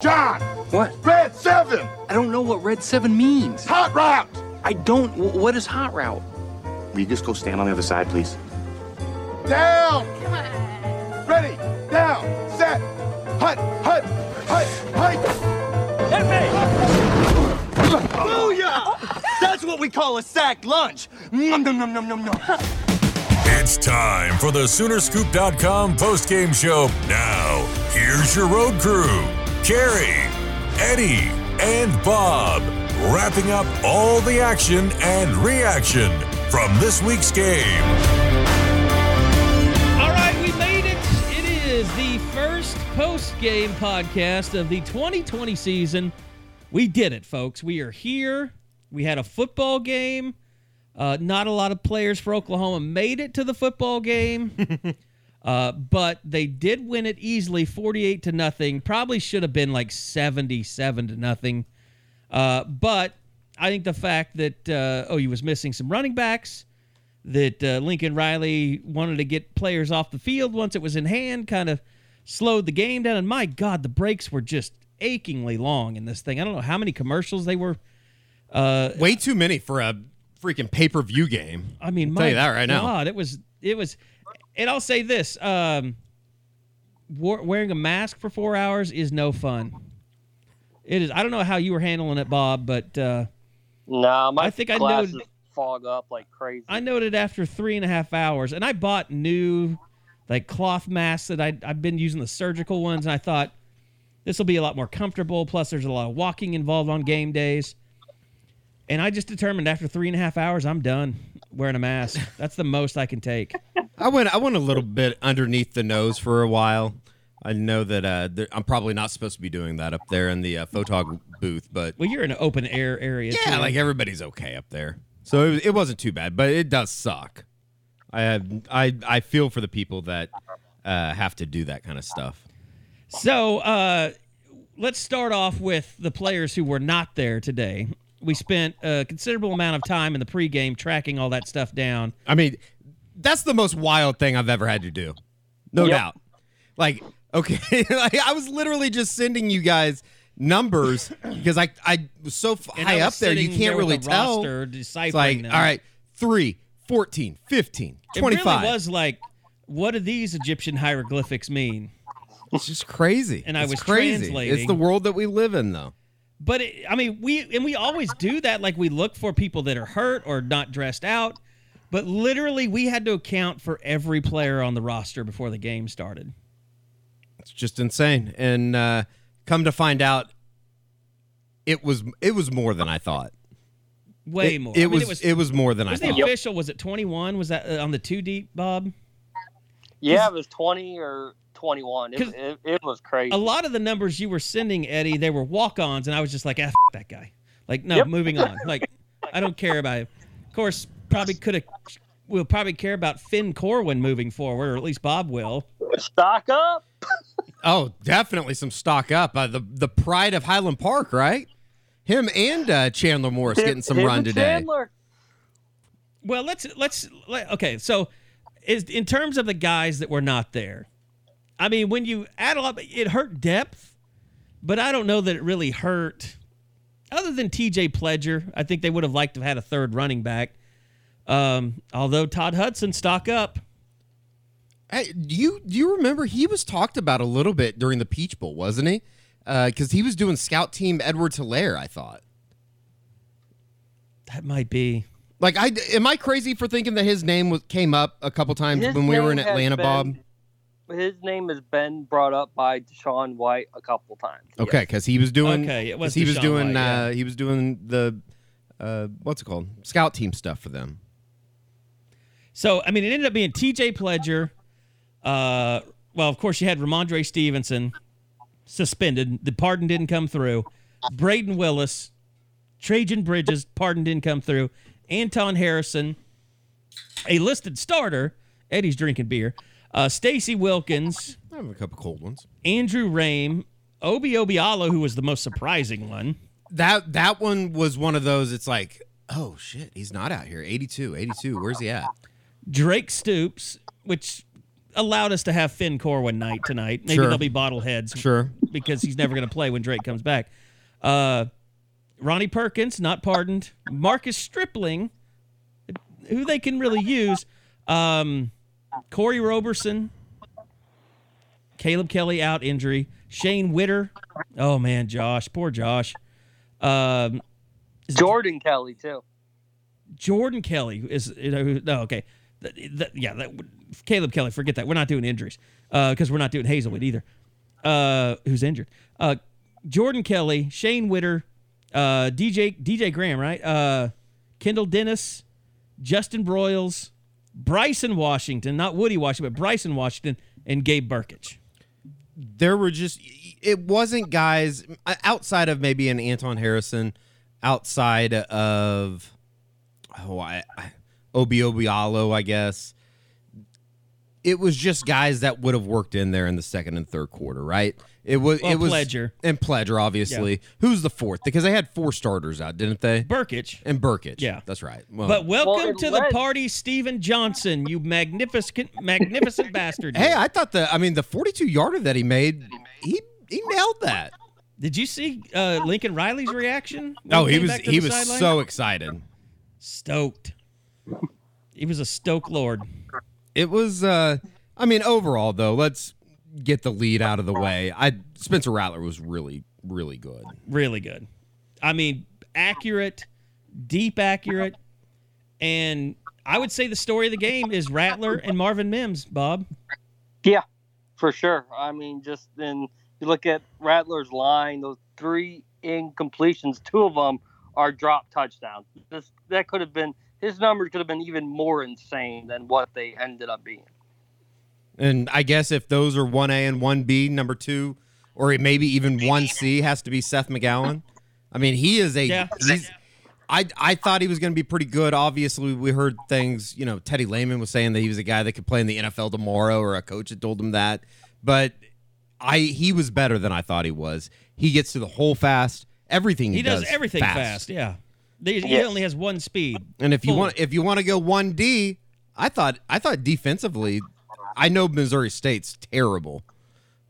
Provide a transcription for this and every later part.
John! What? Red 7! I don't know what Red 7 means. Hot route! I don't. wh- What is hot route? Will you just go stand on the other side, please? Down! Come on! Ready, down, set, hut, hut, hut, hut! Booyah! That's what we call a sack lunch. Nom nom nom nom nom nom. It's time for the Soonerscoop.com postgame show. Now, here's your road crew Carrie, Eddie, and Bob, wrapping up all the action and reaction from this week's game. All right, we made it. It is the first post game podcast of the 2020 season. We did it, folks. We are here. We had a football game. Uh, not a lot of players for Oklahoma made it to the football game, uh, but they did win it easily, 48 to nothing. Probably should have been like 77 to nothing. Uh, but I think the fact that uh, OU was missing some running backs, that uh, Lincoln Riley wanted to get players off the field once it was in hand, kind of slowed the game down. And my God, the breaks were just achingly long in this thing. I don't know how many commercials they were. Uh, Way too many for a freaking pay per view game. I mean, I'll my tell you that right now. God, it was it was, and I'll say this: um, war, wearing a mask for four hours is no fun. It is. I don't know how you were handling it, Bob, but uh, Nah, my I think I glasses noted- fog up like crazy. I noted after three and a half hours, and I bought new like cloth masks that I I've been using the surgical ones, and I thought this will be a lot more comfortable. Plus, there's a lot of walking involved on game days. And I just determined after three and a half hours, I'm done wearing a mask. That's the most I can take. I went I went a little bit underneath the nose for a while. I know that uh, there, I'm probably not supposed to be doing that up there in the uh, photog booth, but Well, you're in an open air area. yeah, too. like everybody's okay up there, so it, it wasn't too bad. But it does suck. I have, I I feel for the people that uh, have to do that kind of stuff. So uh, let's start off with the players who were not there today. We spent a considerable amount of time in the pregame tracking all that stuff down. I mean, that's the most wild thing I've ever had to do. No Yep. doubt. Like, okay, like, I was literally just sending you guys numbers because I I was so And high was up there, you can't there with really the tell. roster It's like, them. all right, 3, 14, 15, 25. It really was like, what do these Egyptian hieroglyphics mean? It's just crazy. And I was crazy. translating. It's the world that we live in, though. But it, I mean, we and we always do that. Like we look for people that are hurt or not dressed out. But literally, we had to account for every player on the roster before the game started. It's just insane. And uh, come to find out, it was it was more than I thought. Way It- more. It, I mean, was, it was more than I was the thought. official? Was it twenty one? Was that uh, on the two deep, Bob? yeah, it was 20 or 21. It, 'Cause- it, it was crazy. A lot of the numbers you were sending, Eddie, they were walk ons, and I was just like, ah, f- that guy. Like, no, Yep. moving on. Like, I don't care about him. Of course, probably could have. We'll probably care about Finn Corwin moving forward, or at least Bob will. Stock up. Oh, definitely some stock up. Uh, the the pride of Highland Park, right? Him and uh, Chandler Morris getting some Him run today. Chandler. Well, let's let's let, okay. So, is in terms of the guys that were not there, I mean, when you add a lot, it hurt depth, but I don't know that it really hurt. Other than T.J. Pledger, I think they would have liked to have had a third running back. Um, although Todd Hudson stock up. Hey, do you do you remember he was talked about a little bit during the Peach Bowl, wasn't he? Because he was doing scout team Edwards Hilaire. I thought. That might be. Like, I am I crazy for thinking that his name was came up a couple times His when we were in Atlanta, been- Bob? His name has been brought up by DaShaun White a couple times. Okay, because he was doing. Okay, it was 'cause he was DaShaun doing. White, yeah. uh, he was doing the. Uh, what's it called? Scout team stuff for them. So I mean, it ended up being T.J. Pledger. Uh, well, of course, you had Rhamondre Stevenson, suspended. The pardon didn't come through. Brayden Willis, Trajan Bridges, pardon didn't come through. Anton Harrison, a listed starter. Eddie's drinking beer. Uh, Stacy Wilkins, I have a couple cold ones. Andrew Raym, Obi Obialo, who was the most surprising one. That that one was one of those. It's like, oh shit, he's not out here. 82, 82. Where's he at? Drake Stoops, which allowed us to have Finn Corwin night tonight. Maybe Sure. they'll be bottleheads. Sure. Because he's never going to play when Drake comes back. Uh, Ronnie Perkins, not pardoned. Marcus Stripling, who they can really use. Um, Corey Roberson. Caleb Kelly out injury. Shane Witter. Oh, man, Josh. Poor Josh. Um, Jordan Kelly too. Jordan Kelly is you know, no okay Th- th- yeah that, Caleb Kelly forget that we're not doing injuries because we're not doing Haselwood either uh, who's injured uh, Jordan Kelly Shane Witter uh, DJ DJ Graham right uh, Kendall Dennis Justin Broyles Bryson Washington not Woody Washington but Bryson Washington and Gabe Brkic there were just it wasn't guys uh, outside of maybe an Anton Harrison, outside of oh I, I Obi Obialo, I guess. It was just guys that would have worked in there in the second and third quarter, right? It was Well, it was Pledger. and Pledger, obviously. Who's the fourth? Because they had four starters out, didn't they? Brkic And Brkic. Yeah. that's right. Well, but welcome Well, it to the party Stephen Johnson you magnificent magnificent bastard hey. I thought the I mean the forty-two yarder that he made, he he nailed that. Did you see uh, Lincoln Riley's reaction? when Oh, he came was he was sideline? so excited. stoked. He was a stoke lord. It was uh I mean overall though, let's get the lead out of the way. I Spencer Rattler was really really good. Really good. I mean, accurate, deep accurate, and I would say the story of the game is Rattler and Marvin Mims. Bob. Yeah, for sure. I mean, just then you look at Rattler's line; those three incompletions, two of them are drop touchdowns. This that could have been his numbers could have been even more insane than what they ended up being. And I guess if those are 1A and 1B, number 2 or maybe even 1C has to be Seth McGowan. I mean, he is a Yeah. he's I I thought he was going to be pretty good. Obviously, we heard things, you know, Teddy Lehman was saying that he was a guy that could play in the NFL tomorrow or a coach had told him that. But I he was better than I thought he was. He gets to the hole fast. Everything he, He does, everything fast. Yeah. He, he Yes. only has one speed. And if you Full. want if you want to go 1D, I thought I thought defensively, I know Missouri State's terrible,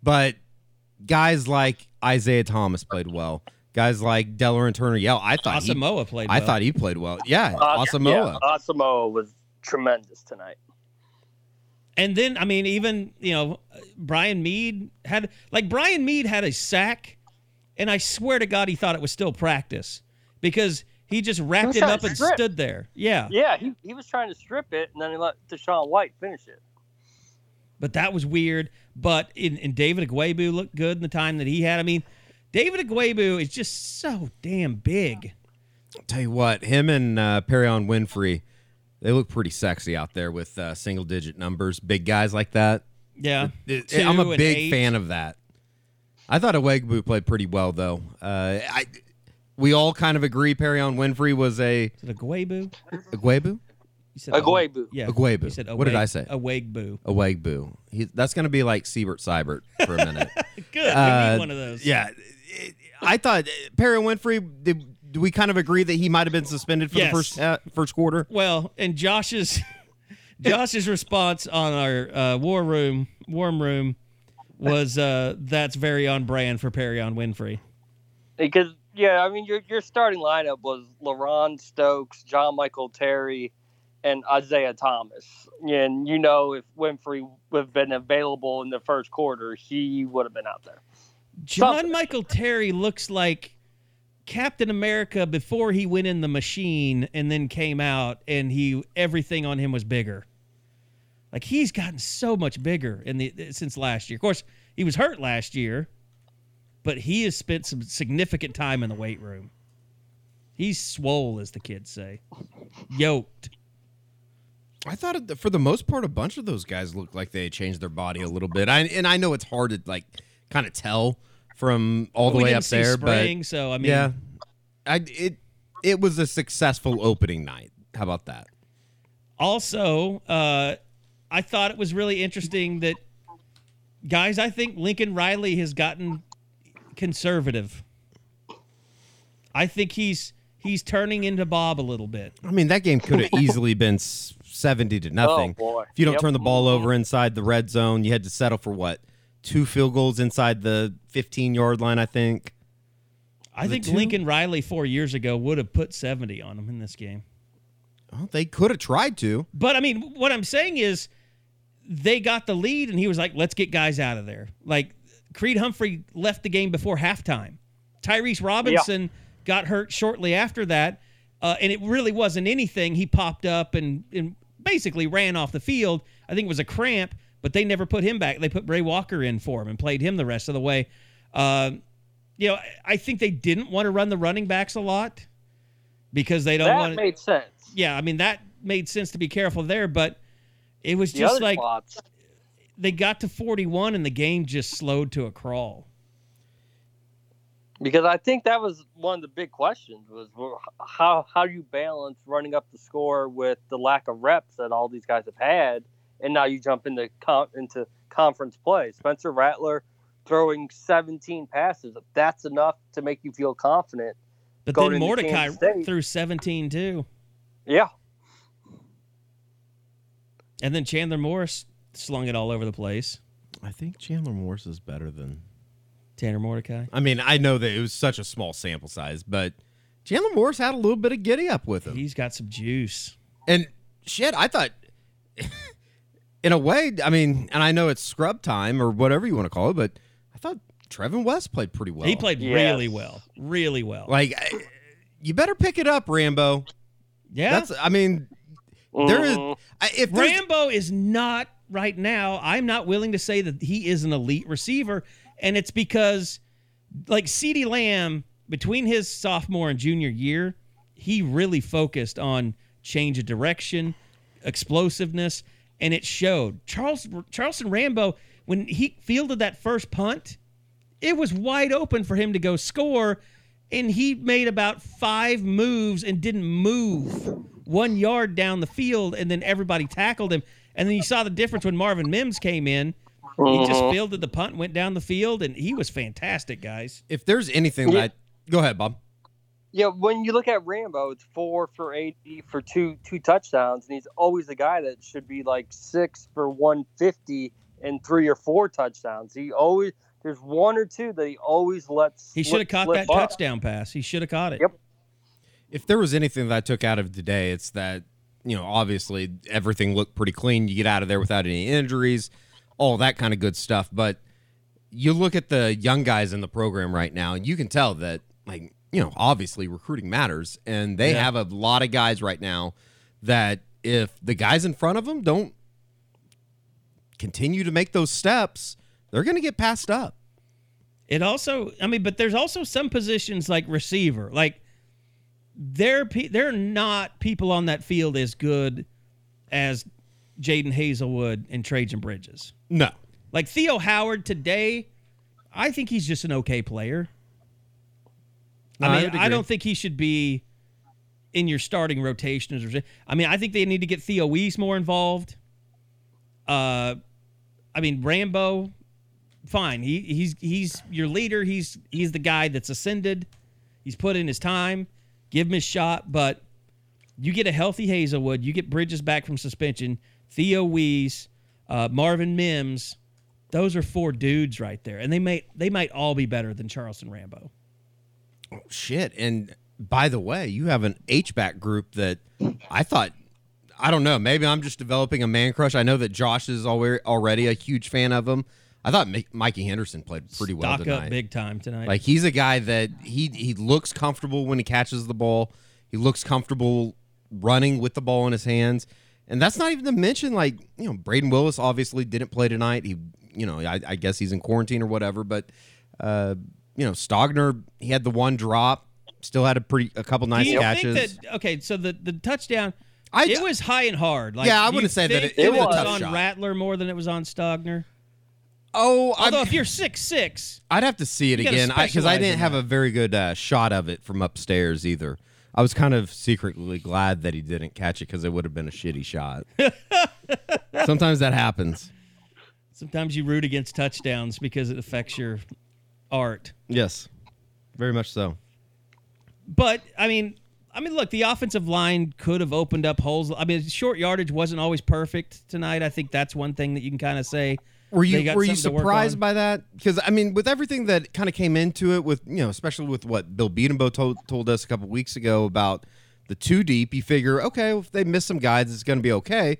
but guys like Isaiah Thomas played well. Guys like Delarrin Turner, yeah, I thought he, played. I well. thought he played well. Yeah, Uh, Asamoah. Yeah, Asamoah was tremendous tonight. And then, I mean, even you know, Brian Mead had like Brian Mead had a sack, and I swear to God, he thought it was still practice because he just wrapped was it up and stood there. Yeah, Yeah, he, he was trying to strip it, and then he let DaShaun White finish it. But that was weird. But in, in David Aguebu looked good in the time that he had. I mean, David Aguebu is just so damn big. I'll tell you what, him and uh, Perrion Winfrey, they look pretty sexy out there with uh, single digit numbers, big guys like that. Yeah, It- I'm a big eight. fan of that. I thought Aguebu played pretty well though. Uh, I we all kind of agree Perrion Winfrey was a Is it Aguebu? Agwebu? You said Aguebu. Yeah, Aguebu. You said What did I say? Awegbu. Awegbu. He, that's going to be like Siebert Seibert for a minute. Good. we Uh, need one of those. yeah, it- I thought Perrion Winfrey. Did, do we kind of agree that he might have been suspended for Yes. the first uh, first quarter? Well, and Josh's Josh's response on our uh, war room warm room was uh, that's very on brand for Perrion Winfrey. Because yeah, I mean your your starting lineup was LaRon Stokes, John Michael Terry, and Isaiah Thomas. And you know if Winfrey would have been available in the first quarter, he would have been out there. John Something. Michael Terry looks like Captain America before he went in the machine and then came out and he everything on him was bigger. Like he's gotten so much bigger in the since last year. Of course, he was hurt last year, but he has spent some significant time in the weight room. He's swole, as the kids say, yoked. I thought it, for the most part, a bunch of those guys looked like they changed their body a little bit. I, and I know it's hard to like kind of tell from all the way up see there. spring, but so I mean, yeah, I it it was a successful opening night. How about that? Also, uh, I thought it was really interesting that guys. I think Lincoln Riley has gotten conservative. I think he's he's turning into Bob a little bit. I mean, that game could have easily been s- seventy to nothing. Oh, boy. If you don't Yep. turn the ball over inside the red zone, you had to settle for what two field goals inside the fifteen yard line. I think. I think two? Lincoln Riley four years ago would have put seventy on them in this game. Well, they could have tried to. But I mean, what I'm saying is they got the lead and he was like, let's get guys out of there. Like Creed Humphrey left the game before halftime. Tyrese Robinson got hurt shortly after that. Uh, and it really wasn't anything. He popped up and, and basically ran off the field. I think it was a cramp, but they never put him back. They put Bray Walker in for him and played him the rest of the way. Uh, you know, I think they didn't want to run the running backs a lot because they don't that want That made sense. yeah, I mean that made sense to be careful there, but it was The just like spots, they got to 41 and the game just slowed to a crawl. Because I think that was one of the big questions was how how do you balance running up the score with the lack of reps that all these guys have had, and now you jump into con- into conference play. Spencer Rattler throwing 17 passes. That's enough to make you feel confident. But Going then Mordecai Kansas threw 17 too. Yeah, And then Chandler Morris slung it all over the place. I think Chandler Morris is better than. Tanner Mordecai. I mean, I know that it was such a small sample size, but Chandler Morris had a little bit of giddy up with him. He's got some juice. And shit, I thought, in a way, I mean, and I know it's scrub time or whatever you want to call it, but I thought Trevin West played pretty well. he played Yes. really well. Really well. like, I- you better pick it up, Rambo. yeah. That's, I mean, there is. If Rambo is not right now. I'm not willing to say that he is an elite receiver, and it's because, like Ceedee Lamb, between his sophomore and junior year, he really focused on change of direction, explosiveness, and it showed. Charles Charleston Rambo, when he fielded that first punt, it was wide open for him to go score, and he made about five moves and didn't move one yard down the field, and then everybody tackled him. And then you saw the difference when Marvin Mims came in. He just Mhm. fielded the punt, went down the field, and he was fantastic, guys. if there's anything Yeah. that, go ahead, Bob. Yeah, when you look at Rambo, it's four for eighty for two two touchdowns, and he's always the guy that should be like six for one fifty and three or four touchdowns. He always there's one or two that he always lets. He should have caught that by. touchdown pass. He should have caught it. Yep. If there was anything that I took out of today, it's that, you know, obviously everything looked pretty clean. You get out of there without any injuries, all that kind of good stuff. But you look at the young guys in the program right now, and you can tell that, like, you know, obviously recruiting matters. And they Yeah. have a lot of guys right now that if the guys in front of them don't continue to make those steps, they're going to get passed up. It also, I mean, but there's also some positions like receiver, like they're pe- they're not people on that field as good as Jadon Haselwood and Trajan Bridges. No. Like Theo Howard today, I think he's just an okay player. No, I I mean, would I, don't think he should be in your starting rotations. Or I mean, I think they need to get Theo Wease more involved. Uh, I mean, Rambo, fine. He he's he's your leader. He's he's the guy that's ascended. He's put in his time. Give him his shot, but you get a healthy Hazelwood. You get Bridges back from suspension. Theo Wease, uh, Marvin Mims. Those are four dudes right there, and they may they might all be better than Charleston Rambo. Oh, shit. And by the way, you have an H back group that I thought I don't know, maybe I'm just developing a man crush. I know that Josh is alre- already a huge fan of him. I thought Mikey Henderson played pretty well Stock tonight. up big time tonight. Like he's a guy that he he looks comfortable when he catches the ball. He looks comfortable running with the ball in his hands. And that's not even to mention like, you know, Brayden Willis obviously didn't play tonight. He you know, I, I guess he's in quarantine or whatever, but uh, you know, Stogner, he had the one drop, still had a pretty a couple nice catches. think that okay? So the the touchdown, I- it was high and hard. Like, Yeah, I wouldn't say that think it- it was a was on shot. Rattler more than it was on Stogner. Oh, Although I'm- if you're six six, I'd have to see it again because I, specialize didn't have that. a very good uh, shot of it from upstairs either. I was kind of secretly glad that he didn't catch it because it would have been a shitty shot. Sometimes that happens. sometimes you root against touchdowns because it affects your art. Yes, very much so. But I mean, I mean, look, the offensive line could have opened up holes. I mean, short yardage wasn't always perfect tonight. I think that's one thing that you can kind of say. Were you were you something to work surprised by that? Because I mean, with everything that kind of came into it, with you know, especially with what Bill Bedenbaugh told told us a couple weeks ago about the two deep, you figure, okay, well, if they miss some guys, it's going to be okay.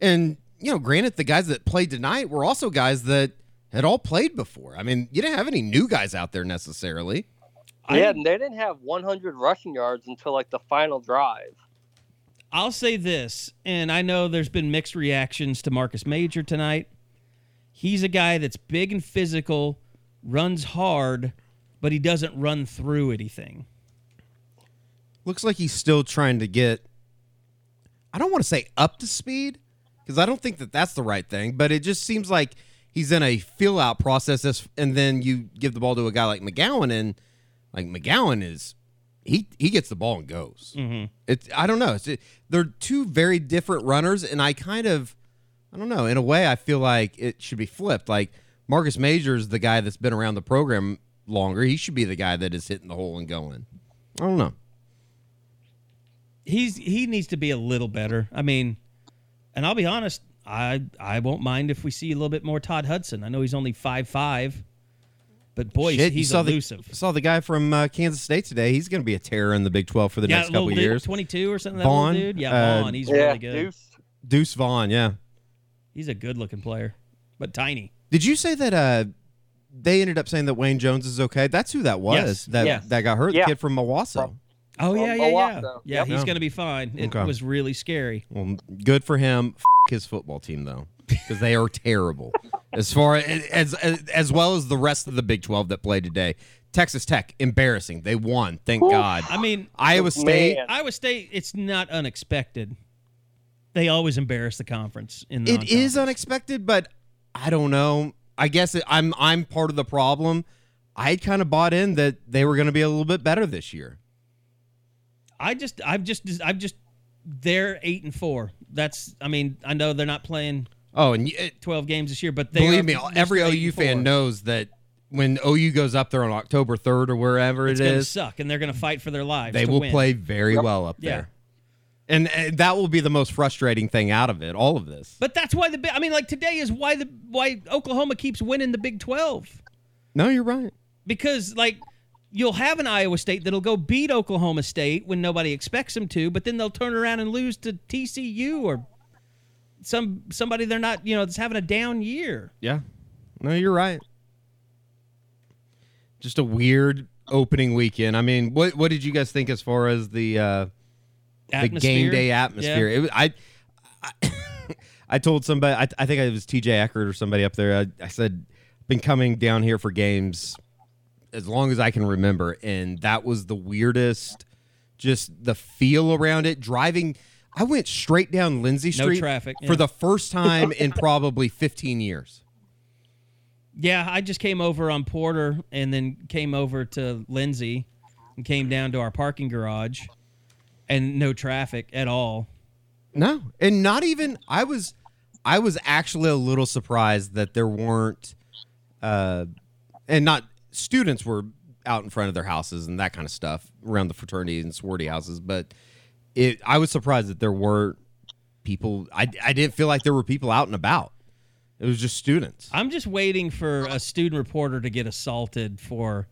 And you know, granted, the guys that played tonight were also guys that had all played before. I mean, you didn't have any new guys out there necessarily. Yeah, and they didn't have 100 rushing yards until like the final drive. I'll say this, and I know there's been mixed reactions to Marcus Major tonight. He's a guy that's big and physical, runs hard, but he doesn't run through anything. Looks like he's still trying to get. I don't want to say up to speed because I don't think that that's the right thing, but it just seems like he's in a fill out process. And then you give the ball to a guy like McGowan, and like McGowan is he he gets the ball and goes. Mm-hmm. It's I don't know. It's, they're two very different runners, and I kind of I don't know. In a way, I feel like it should be flipped. Like Marcus Major is the guy that's been around the program longer. He should be the guy that is hitting the hole and going. I don't know. He's he needs to be a little better. I mean, and I'll be honest, I I won't mind if we see a little bit more Todd Hudson. I know he's only five five, but boy, Shit, you he's saw elusive. The, saw the guy from uh, Kansas State today. He's going to be a terror in the Big 12 for the yeah, next couple dude, years. 22 or something. That Vaughn, little dude, yeah, uh, Vaughn. He's yeah, really good. Deuce. Deuce Vaughn, yeah. He's a good looking player, but tiny. Did you say that uh, they ended up saying that Wayne Jones is okay? That's who that was Yes, that yes. that got hurt. Yeah. The kid from Milwaukee. Oh Um, yeah, yeah, yeah. Owasso. Yeah, Yep. he's Yeah. going to be fine. It Okay. was really scary. Well, good for him. F- his football team though, because they are terrible as far as, as as well as the rest of the Big 12 that played today. Texas Tech, embarrassing. They won. Thank God. I mean, Iowa State. Man. Iowa State. It's not unexpected. They always embarrass the conference. In the It is unexpected, but I don't know. I guess it, I'm I'm part of the problem. I had kind of bought in that they were going to be a little bit better this year. I just, I've just, I've just. They're eight and four. That's. I mean, I know they're not playing Oh, and it, twelve games this year, but they believe me, every OU fan knows that when OU goes up there on October 3rd or wherever it's it going to suck, and they're going to fight for their lives. they will win. play very well up Yeah. there. And, and that will be the most frustrating thing out of it, all of this. But that's why the. I mean, like today is why the why Oklahoma keeps winning the Big Twelve. No, you're right. because like you'll have an Iowa State that'll go beat Oklahoma State when nobody expects them to, but then they'll turn around and lose to TCU or some somebody they're not, you know, that's having a down year. Yeah. No, you're right. Just a weird opening weekend. I mean, what what did you guys think as far as the uh the game day atmosphere? Yeah. It was, I, I I told somebody I, I think it was TJ Eckert or somebody up there. I, I said been coming down here for games as long as I can remember and that was the weirdest just the feel around it driving I went straight down Lindsey No Street traffic, for yeah. the first time in probably 15 years. Yeah, I just came over on Porter and then came over to Lindsey and came down to our parking garage and no traffic at all. No, and not even. I was, I was actually a little surprised that there weren't, uh, and not students were out in front of their houses and that kind of stuff around the fraternity and sorority houses, but it. I was surprised that there weren't people. I I didn't feel like there were people out and about. It was just students. I'm just waiting for a student reporter to get assaulted for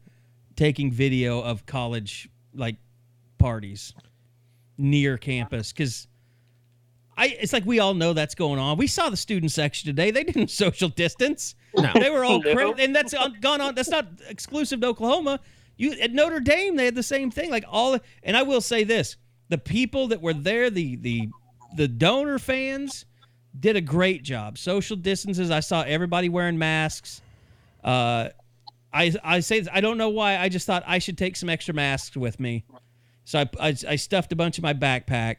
taking video of college like parties near campus because I it's like we all know that's going on. We saw the student section today; they didn't social distance. No. They were all No. and that's gone on. That's not exclusive to Oklahoma. You at Notre Dame, they had the same thing. Like all, and I will say this: the people that were there, the the the donor fans did a great job. Social distances. I saw everybody wearing masks. Uh, I I say this, I don't know why. I just thought I should take some extra masks with me, so I, I I stuffed a bunch in my backpack,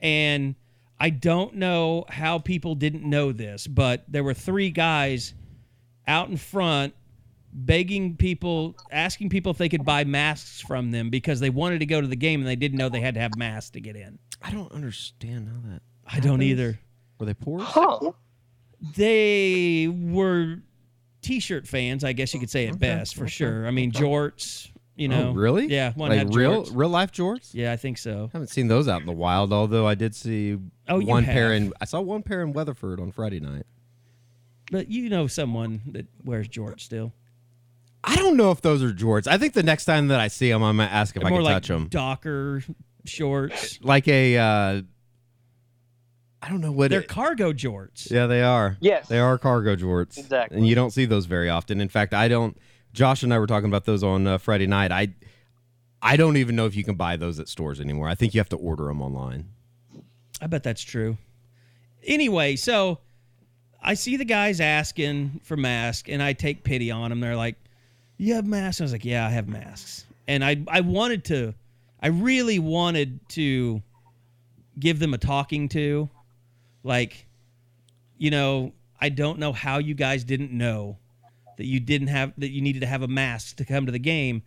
and I don't know how people didn't know this, but there were three guys out in front begging people, asking people if they could buy masks from them because they wanted to go to the game and they didn't know they had to have masks to get in. I don't understand how that. I don't either. Were they poor? Huh. They were t-shirt fans, I guess you could say at Okay, best for okay, sure. I mean, jorts, you know. Oh, really? Yeah, one like had real jorts. real life jorts. Yeah, I think so. I haven't seen those out in the wild, although I did see Oh, you one pair in. I saw one pair in Weatherford on Friday night. But you know someone that wears jorts still. I don't know if those are jorts. I think the next time that I see them, I'm gonna ask if They're I can like touch them. Docker shorts. Like a, uh, I don't know what. They're it- cargo jorts. yeah, they are. Yes. they are cargo jorts. Exactly. and you don't see those very often. In fact, I don't. Josh and I were talking about those on uh, Friday night. I, I don't even know if you can buy those at stores anymore. I think you have to order them online. I bet that's true. Anyway, so I see the guys asking for masks, and I take pity on them. They're like, "You have masks?" I was like, "Yeah, I have masks." And I, I wanted to, I really wanted to give them a talking to, like, you know, I don't know how you guys didn't know that you didn't have that you needed to have a mask to come to the game,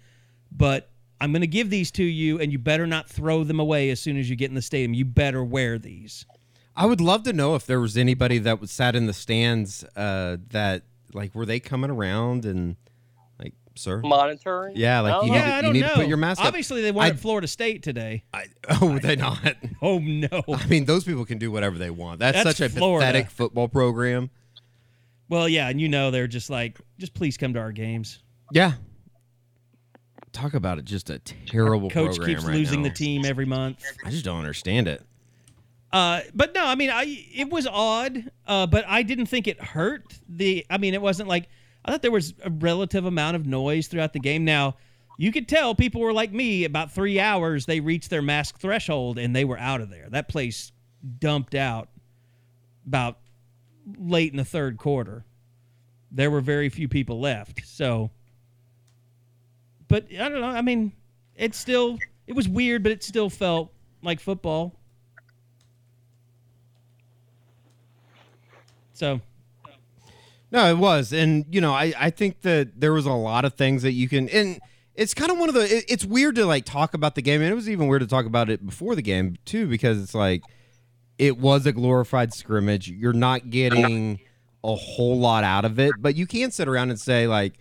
but I'm going to give these to you, and you better not throw them away as soon as you get in the stadium. You better wear these. I would love to know if there was anybody that was sat in the stands uh, that like were they coming around and like, sir, Monitoring. Yeah, like, No, you no. need to- I you don't need to put your mask up. Obviously, they weren't I- Florida State today. I, oh, were they not? Oh no. I mean, those people can do whatever they want. That's, That's such a Florida. pathetic football program. Well, yeah, and you know they're just like, just please come to our games. Yeah. Talk about it, just a terrible Coach program keeps right losing now. the team every month. I just don't understand it. Uh, but no, I mean, I it was odd, uh, but I didn't think it hurt. The, I mean, it wasn't like I thought there was a relative amount of noise throughout the game. Now, you could tell people were like me. About three hours, they reached their mask threshold and they were out of there. That place dumped out about late in the third quarter. There were very few people left. So, but I don't know. I mean, it still it was weird, but it still felt like football. So No, it was, and you know, I I think that there was a lot of things that you can, and it's kind of one of the. It, it's weird to like talk about the game, and it was even weird to talk about it before the game too, because it's like it was a glorified scrimmage. You're not getting a whole lot out of it, but you can sit around and say like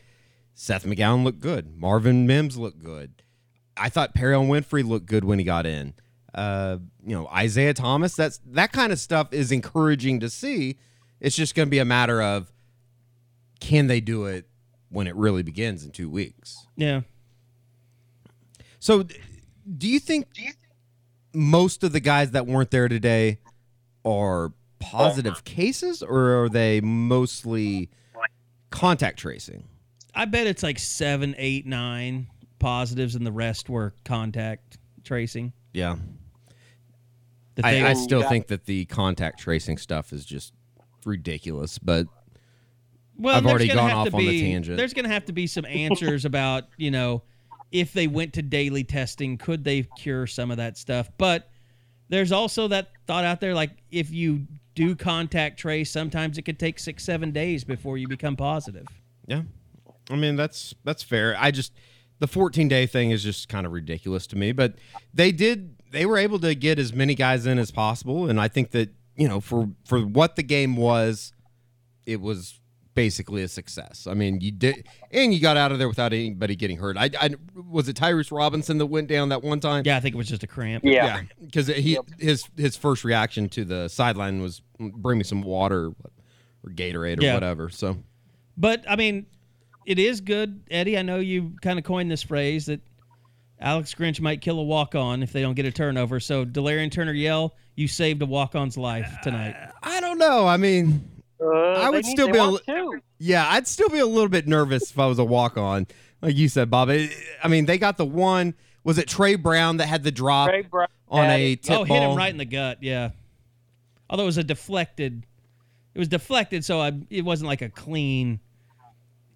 Seth McGowan looked good, Marvin Mims looked good. I thought Perry Winfrey looked good when he got in. Uh, you know, Isaiah Thomas. That's that kind of stuff is encouraging to see. It's just going to be a matter of can they do it when it really begins in two weeks. yeah, So, d- do you think most of the guys that weren't there today are positive cases, or are they mostly contact tracing? I bet it's like seven, eight, nine positives, and the rest were contact tracing. Yeah, That they, I, I still think that the contact tracing stuff is just ridiculous, but well, I've already gone off to on the be- tangent. There's going to have to be some answers about you know if they went to daily testing, could they cure some of that stuff? But there's also that thought out there, like if you do contact trace, sometimes it could take six, seven days before you become positive. Yeah. I mean, that's that's fair. I just the 14 day thing is just kind of ridiculous to me, but they did they were able to get as many guys in as possible and I think that, you know, for for what the game was, it was basically a success. I mean, you did and you got out of there without anybody getting hurt. I, I was it Tyrese Robinson that went down that one time? Yeah, I think it was just a cramp. Yeah. because he his his first reaction to the sideline was mm, bring me some water or Gatorade or Yeah. whatever. So But I mean, it is good, Eddie. I know you kind of coined this phrase that Alex Grinch might kill a walk on if they don't get a turnover. So Delarrin Turner Yell, you saved a walk on's life tonight. I don't know. I mean, Uh, I would need- still be a want to. Yeah, I'd still be a little bit nervous if I was a walk on, like you said, Bob. I I mean, they got the one. Was it Trey Brown that had the drop Trey on a it. tip oh, ball? hit him right in the gut. Yeah. Although it was a deflected, it was deflected, so I, it wasn't like a clean,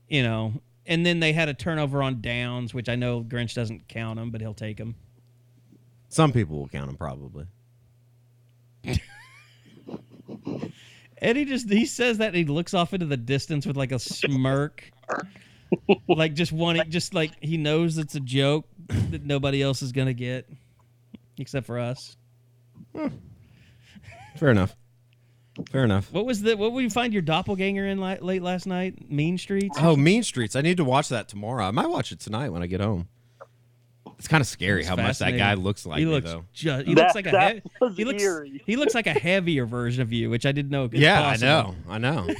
you know. And then they had a turnover on downs, which I know Grinch doesn't count them, but he'll take them. Some people will count them probably. Eddie just he says that and he looks off into the distance with like a smirk. like just wanting just like he knows it's a joke that nobody else is gonna get. Except for us. Hmm. Fair enough. Fair enough. What was the what would you find your doppelganger in late last night? Mean Streets? Oh, Mean Streets. I need to watch that tomorrow. I might watch it tonight when I get home. It's kind of scary It's how much that guy looks like he me, looks though. ju- he That- looks like a he- he looks eerie. he looks like a heavier version of you, which I didn't know. Yeah, possible. I know. I know.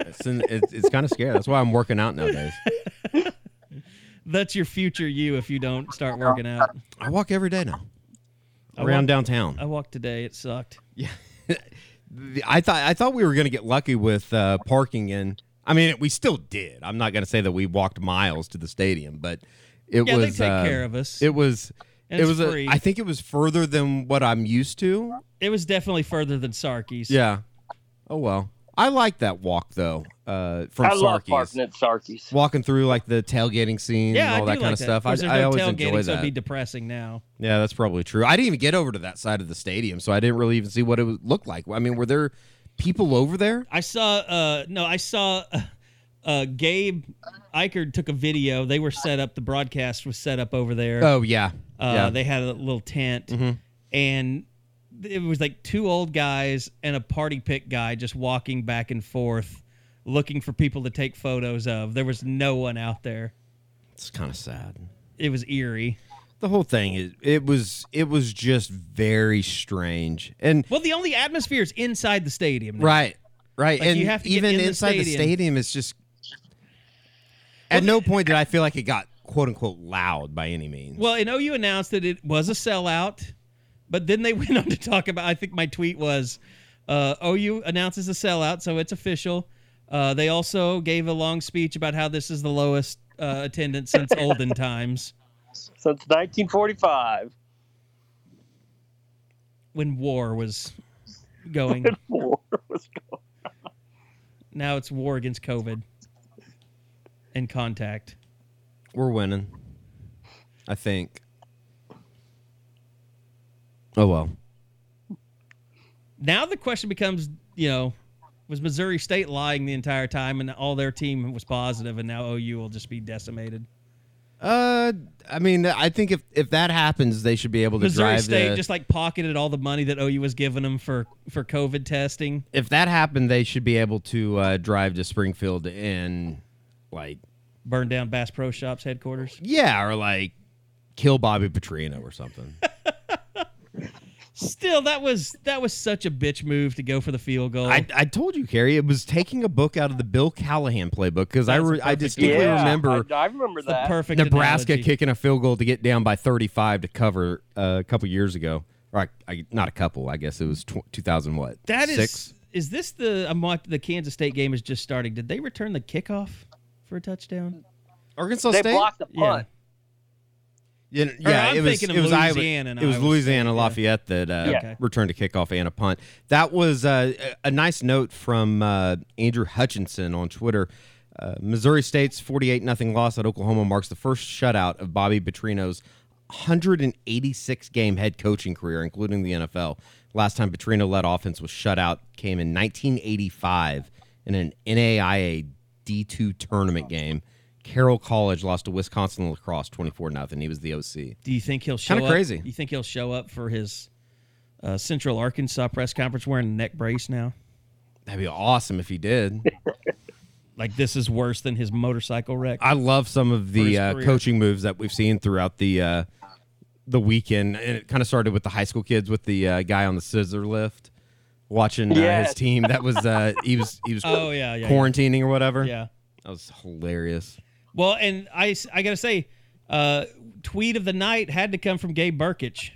it's in, it's, it's kind of scary. That's why I'm working out nowadays. That's your future you if you don't start working out. I walk every day now I around walked- downtown. I walked today. It sucked. Yeah. I thought I thought we were going to get lucky with uh, parking and I mean we still did. I'm not going to say that we walked miles to the stadium, but it Yeah, they was take uh, care of us. It was And it was a, free. I think it was further than what I'm used to. It was definitely further than Sarky's. Yeah. Oh well. I like that walk though. Uh, from I love Sarkis. parking at Sarkis. Walking through like the tailgating scene Yeah, and all I that do kind like of stuff. That. Of I, there's I no always tailgating, enjoy so it'd be depressing now. Yeah, that's probably true. I didn't even get over to that side of the stadium, so I didn't really even see what it was, looked like. I mean, were there people over there? I saw. uh No, I saw. Uh, uh, Gabe Eichard took a video. They were set up. The broadcast was set up over there. Oh yeah, Uh, yeah. They had a little tent, and it was like two old guys and a party pick guy just walking back and forth, looking for people to take photos of. There was no one out there. it's kind of sad. It was eerie. The whole thing is it was it was just very strange. And Well, the only atmosphere is inside the stadium. now. right, right, Like, and you have to get even in the inside the stadium. stadium, it's just. At no point did I feel like it got quote unquote loud by any means. Well, and OU announced that it was a sellout, but then they went on to talk about. I think my tweet was, uh, "OU announces a sellout, so it's official." Uh, they also gave a long speech about how this is the lowest uh, attendance since olden times Since 1945. when war was going. When War was going. now it's war against COVID and contact. We're winning. I think. Oh well. Now the question becomes, you know, was Missouri State lying the entire time and all their team was positive, and now OU will just be decimated? Uh, I mean, I think if if that happens, they should be able to Missouri drive State the. just like pocketed all the money that OU was giving them for for COVID testing. if that happened, they should be able to uh, drive to Springfield and like burn down Bass Pro Shops headquarters. yeah, or like kill Bobby Petrino or something. Still, that was that was such a bitch move to go for the field goal. I, I told you, Carrie, it was taking a book out of the Bill Callahan playbook because I That's re- I distinctly Yeah, remember I, I remember that. perfect Nebraska analogy. kicking a field goal to get down by 35 to cover uh, a couple years ago. Or I, I, not a couple, I guess it was tw- 2000 what? That is six? is this the I'm watching the Kansas State game is just starting. Did they return the kickoff for a touchdown? Arkansas they State. blocked the Yeah. punt. Yeah, yeah I'm it was. thinking of it was Louisiana and it was Iowa Louisiana State, yeah. Lafayette that uh, Yeah. Okay. returned a kickoff and a punt. That was uh, a nice note from uh, Andrew Hutchinson on Twitter. Uh, Missouri State's 48 nothing loss at Oklahoma marks the first shutout of Bobby Petrino's 186 game head coaching career, including the NFL. Last time Petrino led offense was shut out came in 1985 in an NAIA D2 tournament game. Carroll College lost to Wisconsin La Crosse 24 nothing. He was the OC. Do you think he'll show Kinda up? crazy. You think he'll show up for his uh, Central Arkansas press conference wearing a neck brace now? That'd be awesome if he did. Like this is worse than his motorcycle wreck. I love some of the uh, career. coaching moves that we've seen throughout the uh, the weekend, and it kind of started with the high school kids with the uh, guy on the scissor lift, watching uh, his team. That was uh, he was he was Oh, yeah, yeah, yeah. quarantining or whatever. yeah. that was hilarious. Well, and I I gotta say, uh, tweet of the night had to come from Gabe Brkic.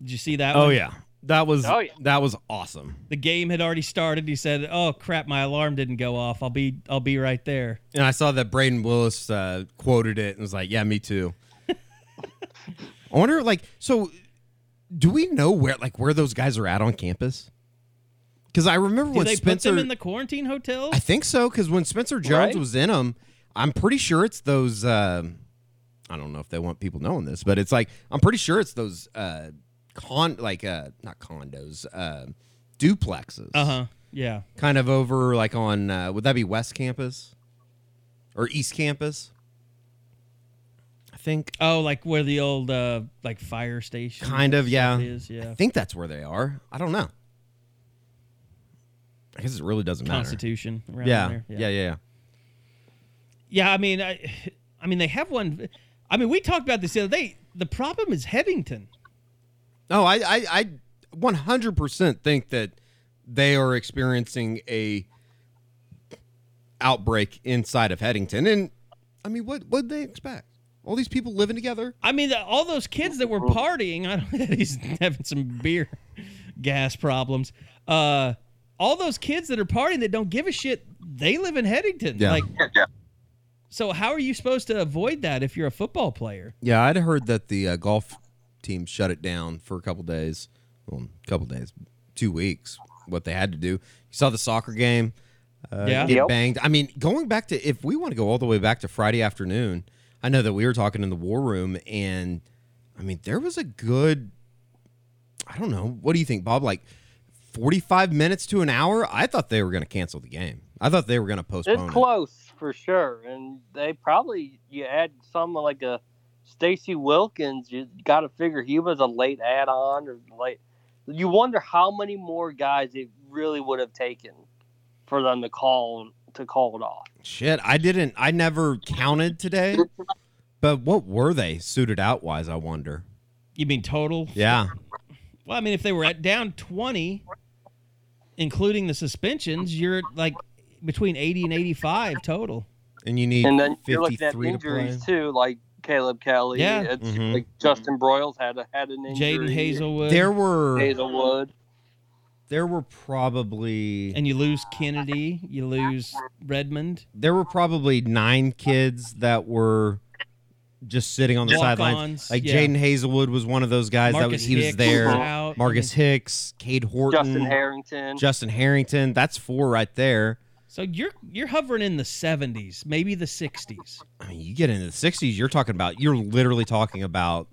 Did you see that? Oh one? yeah, that was Oh, yeah. that was awesome. The game had already started. He said, "Oh crap, my alarm didn't go off. I'll be, I'll be right there." And I saw that Brayden Willis uh, quoted it and was like, "Yeah, me too." I wonder, like, so do we know where, like, where those guys are at on campus? Because I remember Did when they Spencer, put them in the quarantine hotel? I think so. Because when Spencer Jones Right. was in them, I'm pretty sure it's those. um I don't know if they want people knowing this, but it's like I'm pretty sure it's those uh, con, like uh, not condos, uh, duplexes. Uh huh. Yeah. Kind of over like on uh, would that be West Campus or East Campus? Think Oh, like where the old uh like fire station. kind of yeah. Is yeah. I think that's where they are. I don't know. I guess it really doesn't matter. Constitution. Around Yeah. yeah, yeah, yeah. Yeah, I mean, I, I mean, they have one. I mean, we talked about this the other day. The problem is Headington. No, I, I, I 100% think that they are experiencing a outbreak inside of Headington, and I mean, what what they expect? All these people living together. I mean, the, all those kids that were partying. I don't. He's having some beer gas problems. Uh, all those kids that are partying that don't give a shit. They live in Headington. Yeah. Like, so how are you supposed to avoid that if you're a football player? Yeah, I'd heard that the uh, golf team shut it down for a couple days. Well, a couple days, two weeks. What they had to do. You saw the soccer game. Uh, Yeah. get Yep. banged. I mean, going back to if we want to go all the way back to Friday afternoon, I know that we were talking in the war room, and I mean, there was a good. I don't know. What do you think, Bob? Like forty-five minutes to an hour? I thought they were going to cancel the game. I thought they were going to postpone. It's it. close for sure, and they probably you add someone like uh, a Stacy Wilkins. You got to figure he was a late add-on or late. You wonder how many more guys it really would have taken for them to call to call it off. Shit, I didn't. I never counted today. But what were they suited out wise? I wonder. You mean total? Yeah, Well, I mean, if they were at down twenty, including the suspensions, you're like between eighty and eighty-five total. and you need And then you're looking at fifty-three to injuries too, like Caleb Kelly. Yeah. it's Mhm. like Justin Broiles had a, had an injury. Jadon Haselwood. There were Haselwood. There were probably and you lose Kennedy, you lose Redmond. there were probably nine kids that were just sitting on the sidelines. Like yeah. Jadon Haselwood was one of those guys that was he was there. was out. Marcus Hicks, Cade Horton, Justin Harrington. Justin Harrington. That's four right there. So you're you're hovering in the 70s, maybe the 60s. I mean, you get into the sixties, you're talking about you're literally talking about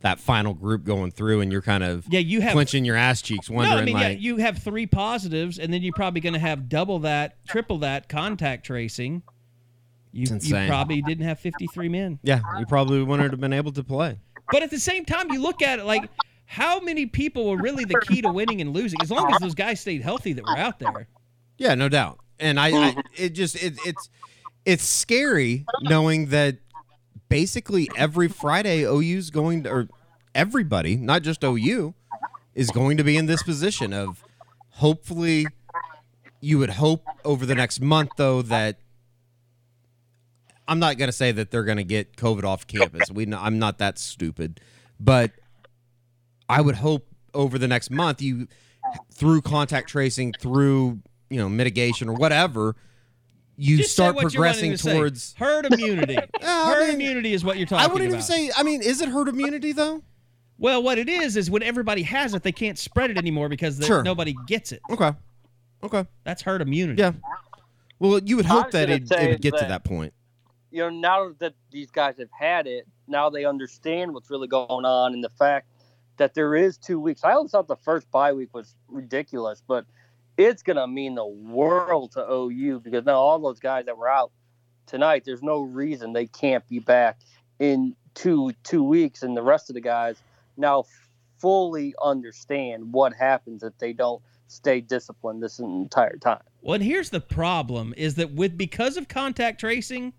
that final group going through, and you're kind of Yeah, you have clenching your ass cheeks, wondering no, I mean, yeah, you have three positives, and then you're probably going to have double that, triple that contact tracing. You, you probably didn't have 53 men. yeah, you probably wouldn't have been able to play. But at the same time, you look at it like how many people were really the key to winning and losing? As long as those guys stayed healthy that were out there. Yeah, no doubt. And I, I mm-hmm. it just it, it's it's scary knowing that basically every Friday OU's going to, or everybody, not just OU, is going to be in this position of hopefully you would hope over the next month though that I'm not going to say that they're going to get COVID off campus. We I'm not that stupid, but I would hope over the next month you through contact tracing, through you know mitigation or whatever, you Just start what you're wanting progressing to say. towards. herd immunity. I herd mean, immunity is what you're talking about. I about. wouldn't even say. I mean, is it herd immunity though? Well, what it is is when everybody has it, they can't spread it anymore because Sure. nobody gets it. Okay, okay, That's herd immunity. yeah. Well, you would hope that it, it would get to that- that point. you know, now that these guys have had it, now they understand what's really going on and the fact that there is two weeks. I always thought the first bye week was ridiculous, but it's going to mean the world to OU because now all those guys that were out tonight, there's no reason they can't be back in two two weeks, and the rest of the guys now fully understand what happens if they don't stay disciplined this entire time. Well, and here's the problem is that with because of contact tracing,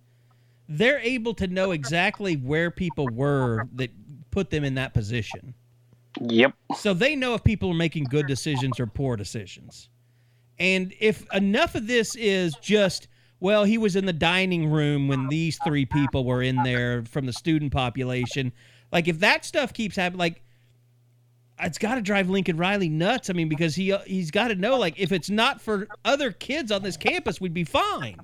they're able to know exactly where people were that put them in that position. Yep. So they know if people are making good decisions or poor decisions. And if enough of this is just, well, he was in the dining room when these three people were in there from the student population, like if that stuff keeps happening, like it's got to drive Lincoln Riley nuts. I mean, because he uh, he's got to know, like, if it's not for other kids on this campus, we'd be fine.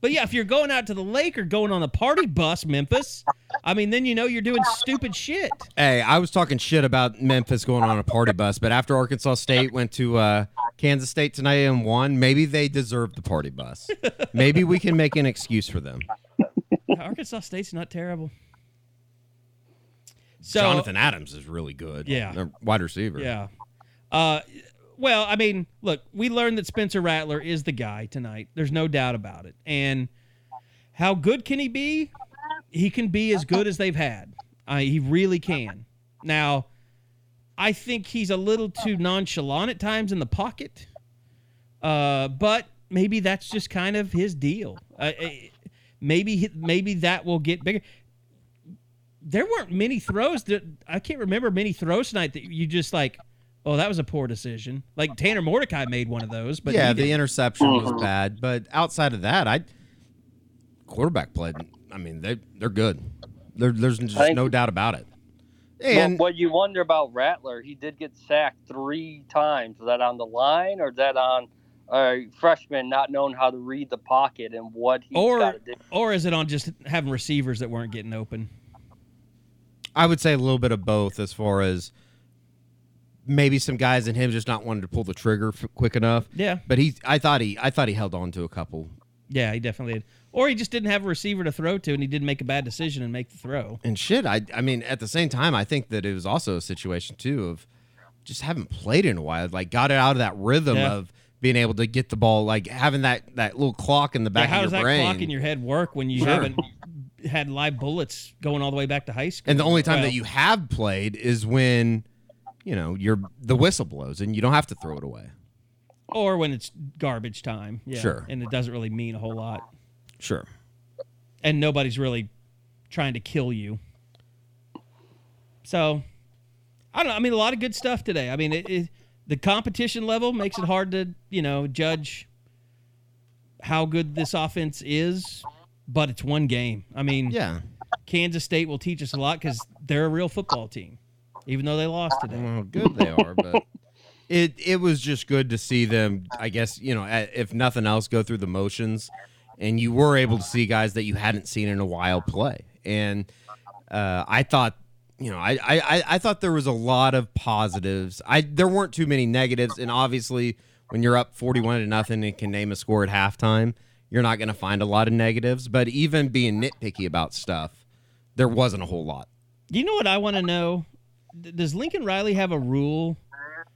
But yeah, if you're going out to the lake or going on a party bus, Memphis, I mean, then you know you're doing stupid shit. Hey, I was talking shit about Memphis going on a party bus, but after Arkansas State went to uh, Kansas State tonight and won, maybe they deserve the party bus. maybe we can make an excuse for them. Arkansas State's not terrible. So Jonathan Adams is really good. Yeah. Wide receiver. Yeah. Uh, Well, I mean, look, we learned that Spencer Rattler is the guy tonight. There's no doubt about it. And how good can he be? He can be as good as they've had. He really can. Now, I think he's a little too nonchalant at times in the pocket. Uh, but maybe that's just kind of his deal. Uh, uh, maybe maybe that will get bigger. There weren't many throws that I can't remember many throws tonight that you just like, oh, that was a poor decision. Like Tanner Mordecai made one of those, but yeah, the interception was uh-huh. bad, but outside of that, I quarterback played. I mean, they they're good. There, there's just Thank no you. doubt about it. Well, And what you wonder about Rattler, he did get sacked three times. Was that on the line or is that on a freshman not knowing how to read the pocket and what he's or got to do? or is it on just having receivers that weren't getting open? I would say a little bit of both, as far as maybe some guys and him just not wanting to pull the trigger f- quick enough. Yeah. But he, I thought he, I thought he held on to a couple. Yeah, he definitely did. Or he just didn't have a receiver to throw to, and he didn't make a bad decision and make the throw. And shit, I, I mean, at the same time, I think that it was also a situation too of just haven't played in a while. Like got it out of that rhythm Yeah. of being able to get the ball, like having that that little clock in the back. Yeah, how does that brain. clock in your head work when you Sure. haven't had live bullets going all the way back to high school? And the only time Well, that you have played is when, you know, you're the whistle blows and you don't have to throw it away. or when it's garbage time, yeah, Sure. and it doesn't really mean a whole lot, Sure. and nobody's really trying to kill you. So, I don't know. I mean, a lot of good stuff today. I mean, it, it, the competition level makes it hard to you know judge how good this offense is, but it's one game. I mean, Yeah. Kansas State will teach us a lot because they're a real football team, even though they lost today. Well, good they are, but it it was just good to see them. I guess you know, if nothing else, go through the motions, and you were able to see guys that you hadn't seen in a while play. And uh, I thought, you know, I, I I- I thought there was a lot of positives. I there weren't too many negatives, and obviously, when you're up forty-one to nothing and can name a score at halftime, you're not going to find a lot of negatives. But even being nitpicky about stuff, there wasn't a whole lot. You know what I want to know? D- Does Lincoln Riley have a rule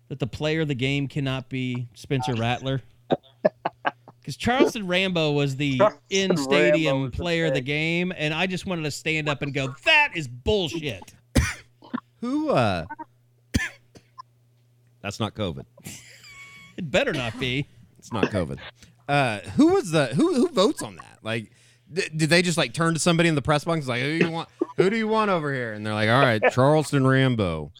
that the player of the game cannot be Spencer Rattler? Because Charleston Rambo was the in stadium was the player of the game, and I just wanted to stand up and go, "That is bullshit." Who uh That's not COVID. It better not be. It's not COVID. Uh who was the who who votes on that? Like th- did they just like turn to somebody in the press box and like who do you want who do you want over here? And they're like, "All right, Charleston Rambo."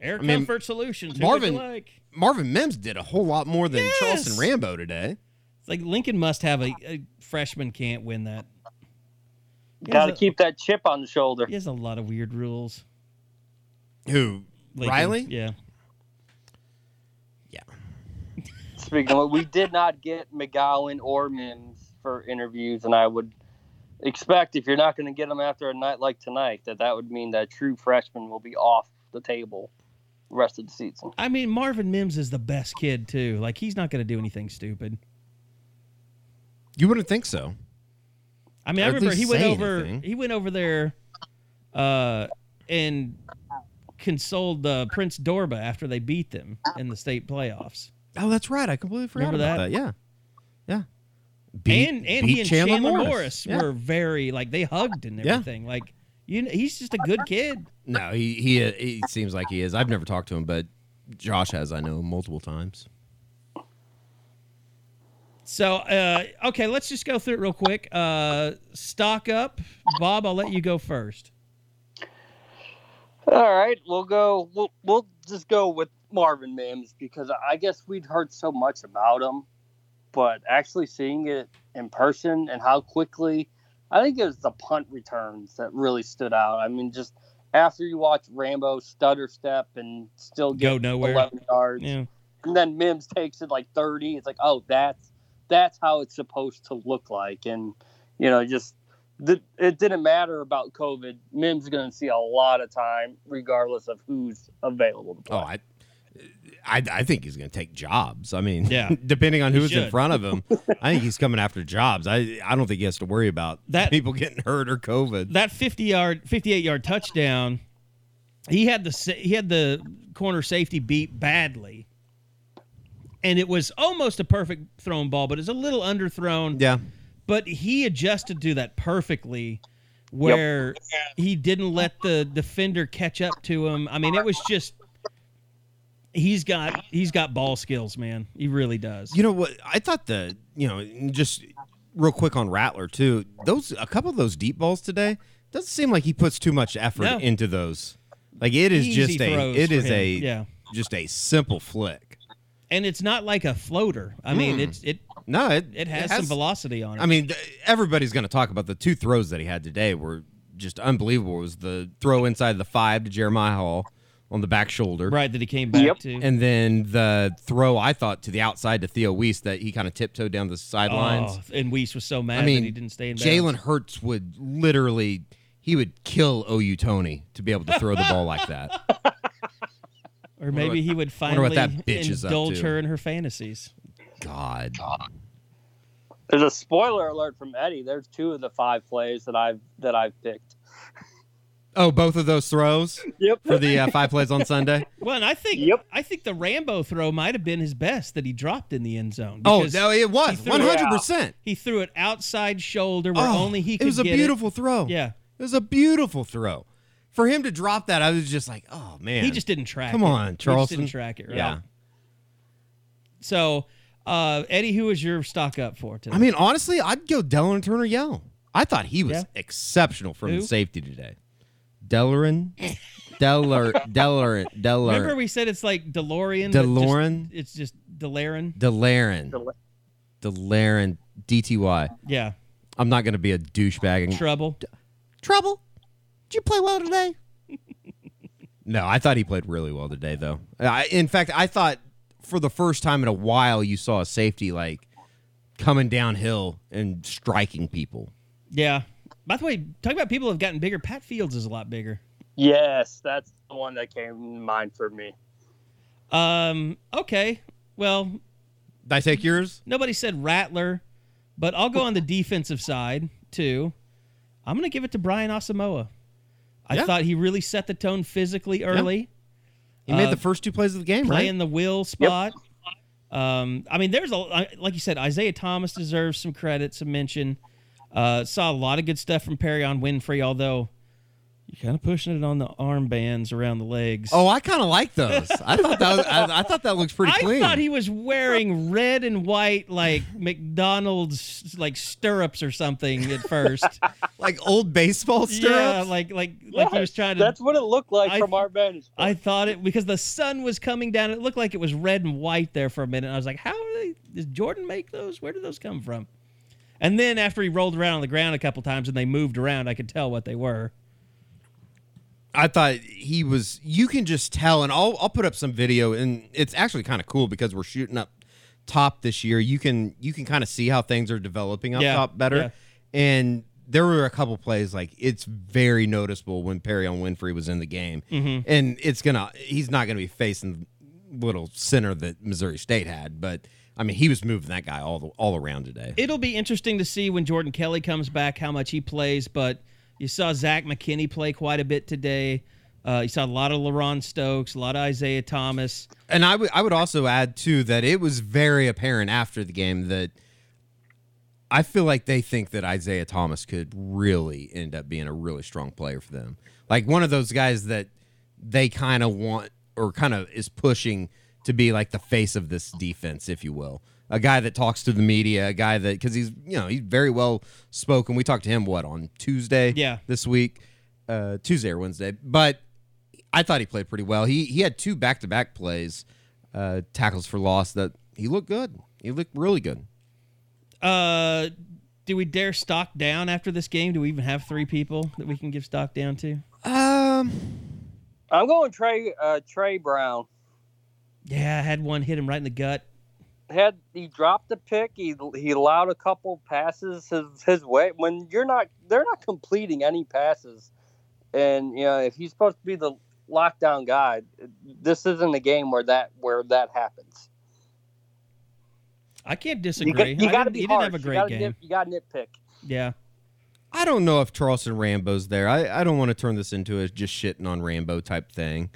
Air I mean, Comfort Solutions. who Marvin- would like? Marvin Mims did a whole lot more than Yes. Charleston Rambo today. It's like Lincoln must have a, a freshman can't win that. He Got to keep that chip on the shoulder. He has a lot of weird rules. Who? Lincoln. Riley? Yeah. Yeah. Speaking of, we did not get McGowan or Mims for interviews, and I would expect if you're not going to get them after a night like tonight, that that would mean that true freshman will be off the table the rest of the season. I mean, Marvin Mims is the best kid too. Like he's not going to do anything stupid. You wouldn't think so. I mean, Or I remember he went over. anything. He went over there, uh, and consoled uh, Prince Dorbah after they beat them in the state playoffs. Oh, that's right. I completely forgot Remember about that? that. Yeah. Yeah. Beat- and and beat he and Chandler, Morris, Morris. Yeah. were very like they hugged and Yeah. everything. Like you, know, he's just a good kid. No, he he he seems like he is. I've never talked to him, but Josh has. I know multiple times. So uh, okay, let's just go through it real quick. Uh, stock up, Bob. I'll let you go first. All right, we'll go. We'll we'll just go with Marvin Mims because I guess we'd heard so much about him, but actually seeing it in person and how quickly, I think it was the punt returns that really stood out. I mean, just after you watch Rambo stutter step and still Go get nowhere. 11 yards, Yeah. and then Mims takes it like 30. It's like, oh, that's that's how it's supposed to look like, and you know, just th- it didn't matter about COVID. Mims is going to see a lot of time, regardless of who's available to play. Oh, I, I, I think he's going to take jobs. I mean, Yeah. depending on who's in front of him, I think he's coming after jobs. I, I don't think he has to worry about That- people getting hurt or COVID. that 50 yard 58 yard touchdown he had the he had the corner safety beat badly and it was almost a perfect thrown ball, but it's a little underthrown. Yeah. But he adjusted to that perfectly, where he didn't let the defender catch up to him. I mean, it was just he's got he's got ball skills, man. He really does. You know what? I thought the you know just real quick on Rattler too. Those a couple of those deep balls today doesn't seem like he puts too much effort No. into those. Like it is Easy just a it is him. a Yeah. just a simple flick. and it's not like a floater. I mean, hmm. it's it No, it it has, some velocity on it. I mean, everybody's going to talk about the two throws that he had today were just unbelievable. It was the throw inside the five to Jeremiah Hall on the back shoulder. right that he came back to. And then the throw I thought to the outside to Theo Wease that he kind of tiptoed down the sidelines. Oh, and Weiss was so mad I mean, that he didn't stay in bounds. Jalen Hurts would literally he would kill OU Tony to be able to throw the ball like that. Or maybe what- he would wonder what finally that bitch is up indulge her in her fantasies. God. There's a spoiler alert from Eddie. There's two of the five plays that I've that I've picked. Oh, both of those throws Yep. for the uh, five plays on Sunday. Well, and I think Yep. I think the Rambo throw might have been his best that he dropped in the end zone. Oh no, it was he threw it- hundred percent. He threw it outside shoulder where Oh, only he could It was a get beautiful throw. Yeah. It was a beautiful throw. For him to drop that, I was just like, oh man. He just didn't track it. Come it. on, He just Charleston. didn't track it right. Yeah. So, uh, Eddie, who was your stock up for today? I mean, honestly, I'd go Delarrin Turner Yell. I thought he was Yeah. exceptional from Who? the safety today. Delrin, Deller, Deller, Deller, Remember we said it's like DeLorean. but just- DeLorean? It's just DeLaren. Delarin, Delarin, DTY. Yeah. I'm not going to be a douchebag. And, Trouble. Trouble? Did you play well today? no, I thought he played really well today, though. I, in fact, I thought for the first time in a while you saw a safety like coming downhill and striking people. Yeah. By the way, talking about people who have gotten bigger, Pat Fields is a lot bigger. Yes, that's the one that came to mind for me. Um. Okay. Well, Did I take yours? nobody said Rattler, but I'll go on the defensive side too. I'm going to give it to Brian Asamoah. I Yeah. thought he really set the tone physically early, He made Uh, the first two plays of the game, playing right? the will spot. Um, I mean, there's a like you said, Isaiah Thomas deserves some credit, some mention. Uh, saw a lot of good stuff from Perrion Winfrey, although you're kind of pushing it on the armbands around the legs. Oh, I kind of like those. I thought that was, I, I thought that looks pretty I clean. I thought he was wearing red and white like McDonald's like stirrups or something at first. like old baseball stirrups. yeah, like like like he was trying to. That's what it looked like I- from our vantage. I thought it because the sun was coming down. It looked like it was red and white there for a minute. I was like, how are they? Does Jordan make those? Where did those come from? And then after he rolled around on the ground a couple times and they moved around, I could tell what they were. I thought he was. You can just tell, and I'll I'll put up some video, and it's actually kind of cool because we're shooting up top this year. You can you can kind of see how things are developing up Yeah, top better, yeah. and there were a couple plays like it's very noticeable when Perrion Winfrey was in the game, Mm-hmm. and it's gonna he's not gonna be facing the little center that Missouri State had, but I mean he was moving that guy all the, all around today. It'll be interesting to see when Jordan Kelly comes back how much he plays, but you saw Zach McKinney play quite a bit today. Uh, you saw a lot of LaRon Stokes, a lot of Isaiah Thomas. And I would I would also add too that it was very apparent after the game that I feel like they think that Isaiah Thomas could really end up being a really strong player for them. Like one of those guys that they kind of want or kind of is pushing to be like the face of this defense, if you will. A guy that talks to the media, a guy that because he's you know he's very well spoken. We talked to him what on Tuesday, Yeah. this week, uh, Tuesday or Wednesday, but I thought he played pretty well. He he had two back to back plays, uh, tackles for loss that he looked good. He looked really good. Uh, do we dare stock down after this game? Do we even have three people that we can give stock down to? Um, I'm going Tre uh, Tre Brown. Yeah, I had one hit him right in the gut. Had he dropped the pick, he he allowed a couple passes his his way. When you're not, they're not completing any passes, and you know if he's supposed to be the lockdown guy, this isn't a game where that where that happens. I can't disagree. got, you got to didn't- be he didn't harsh. have a great gotta game. nit- you got to nitpick. Yeah. I don't know if Charleston Rambo's there. I, I don't want to turn this into a just shitting on Rambo type thing.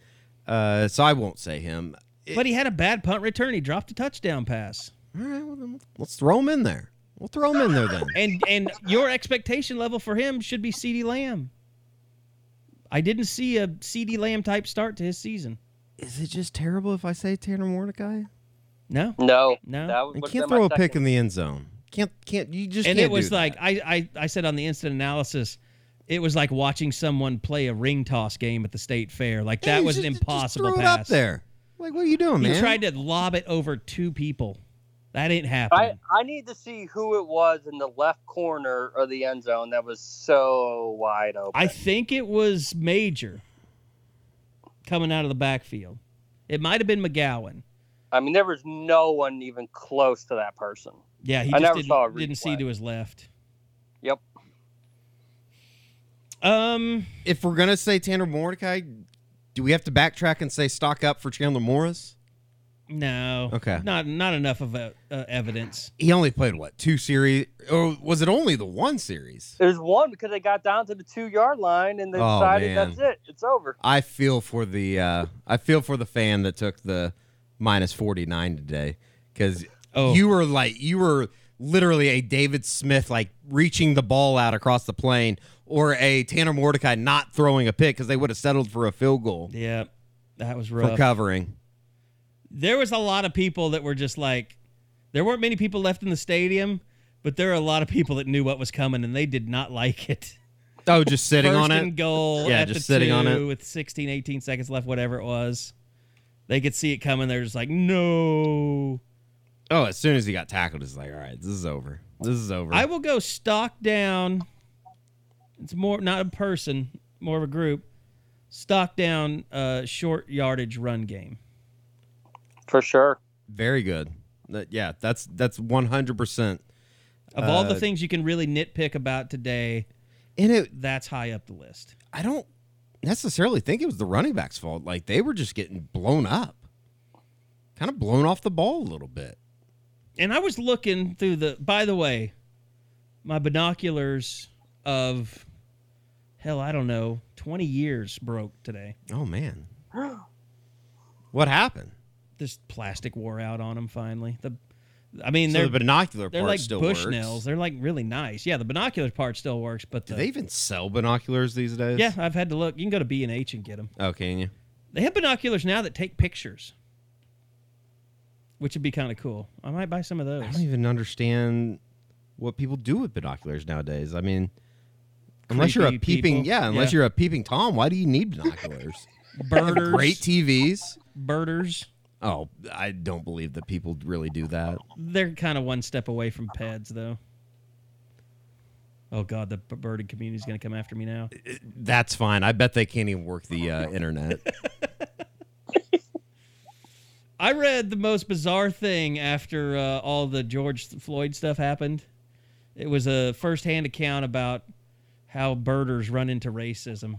Uh, so I won't say him. But he had a bad punt return. He dropped a touchdown pass. All right, well, then let's throw him in there. We'll throw him in there then. And and your expectation level for him should be CeeDee Lamb. I didn't see a CeeDee Lamb type start to his season. Is it just terrible if I say Tanner Mordecai? No. No, No. You can't throw a second. pick in the end zone. Can't can't you just and can't it was do like that. I, I I said on the instant analysis, it was like watching someone play a ring toss game at the state fair. Like Hey, that was just- an just impossible throw it pass. up there. Like what are you doing, He man? tried to lob it over two people. That didn't happen. I I need to see who it was in the left corner of the end zone that was so wide open. I think it was Major coming out of the backfield. It might have been McGowan. I mean, there was no one even close to that person. Yeah, he I just never didn't, saw didn't see to his left. Yep. Um, if we're gonna say Tanner Mordecai, do we have to backtrack and say stock up for Chandler Morris? no. Okay. Not not enough of a, uh, evidence. He only played what two series, or was it only the one series? It was one because they got down to the two yard line and they Oh, decided man. that's it. It's over. I feel for the uh, I feel for the fan that took the minus forty nine today because Oh. you were like you were literally a David Smith like reaching the ball out across the plane or a Tanner Mordecai not throwing a pick because they would have settled for a field goal Yeah, that was real for covering. there was a lot of people that were just like there weren't many people left in the stadium but there were a lot of people that knew what was coming and they did not like it Oh, just sitting First on it. and goal Yeah, just sitting on it. with 16 18 seconds left whatever it was they could see it coming they're just like no Oh, as soon as he got tackled, it's like, all right, this is over. This is over. i will go stock down it's more not a person more of a group stock down uh short yardage run game For sure. Very good. That, yeah, that's that's one hundred percent. of all the Uh, things you can really nitpick about today And it, that's high up the list I don't necessarily think it was the running back's fault. Like they were just getting blown up, kind of blown off the ball a little bit. and I was looking through the. By the way, my binoculars of hell, I don't know, twenty years broke today. Oh man, what happened? This plastic wore out on them finally. The, I mean, So they're the binocular they're part like still Bushnells. works. They're like really nice. Yeah, the binocular part still works, but Do they even sell binoculars these days? yeah, I've had to look. You can go to B and H and get them. Oh, can you? They have binoculars now that take pictures, which would be kind of cool. I might buy some of those. I don't even understand what people do with binoculars nowadays. I mean, unless you're a peeping, people. yeah, unless you're a peeping tom, why do you need binoculars? Birders, Great TVs. birders. Oh, I don't believe that people really do that. They're kind of one step away from PEDs, though. Oh God, the birding community is going to come after me now. That's fine. I bet they can't even work the uh, internet. I read the most bizarre thing after uh, all the George Floyd stuff happened. It was a first-hand account about how birders run into racism,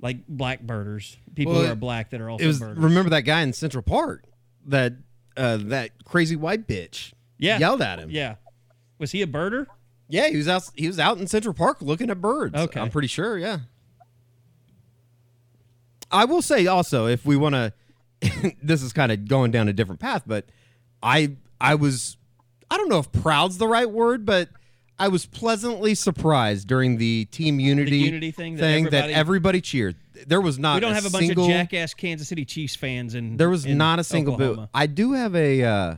like black birders, people Well, who are black that are also it was birders. remember that guy in Central Park that uh, that crazy white bitch yeah, yelled at him. Yeah, was he a birder? Yeah, he was out. He was out in Central Park looking at birds. Okay. I'm pretty sure. Yeah. I will say also, if we want to, this is kind of going down a different path, but I I was, I don't know if proud's the right word, but I was pleasantly surprised during the team unity, unity thing that that everybody- everybody cheered. There was not. we don't have a bunch single, of jackass Kansas City Chiefs fans in. There was in not a single boo. I do have a, uh,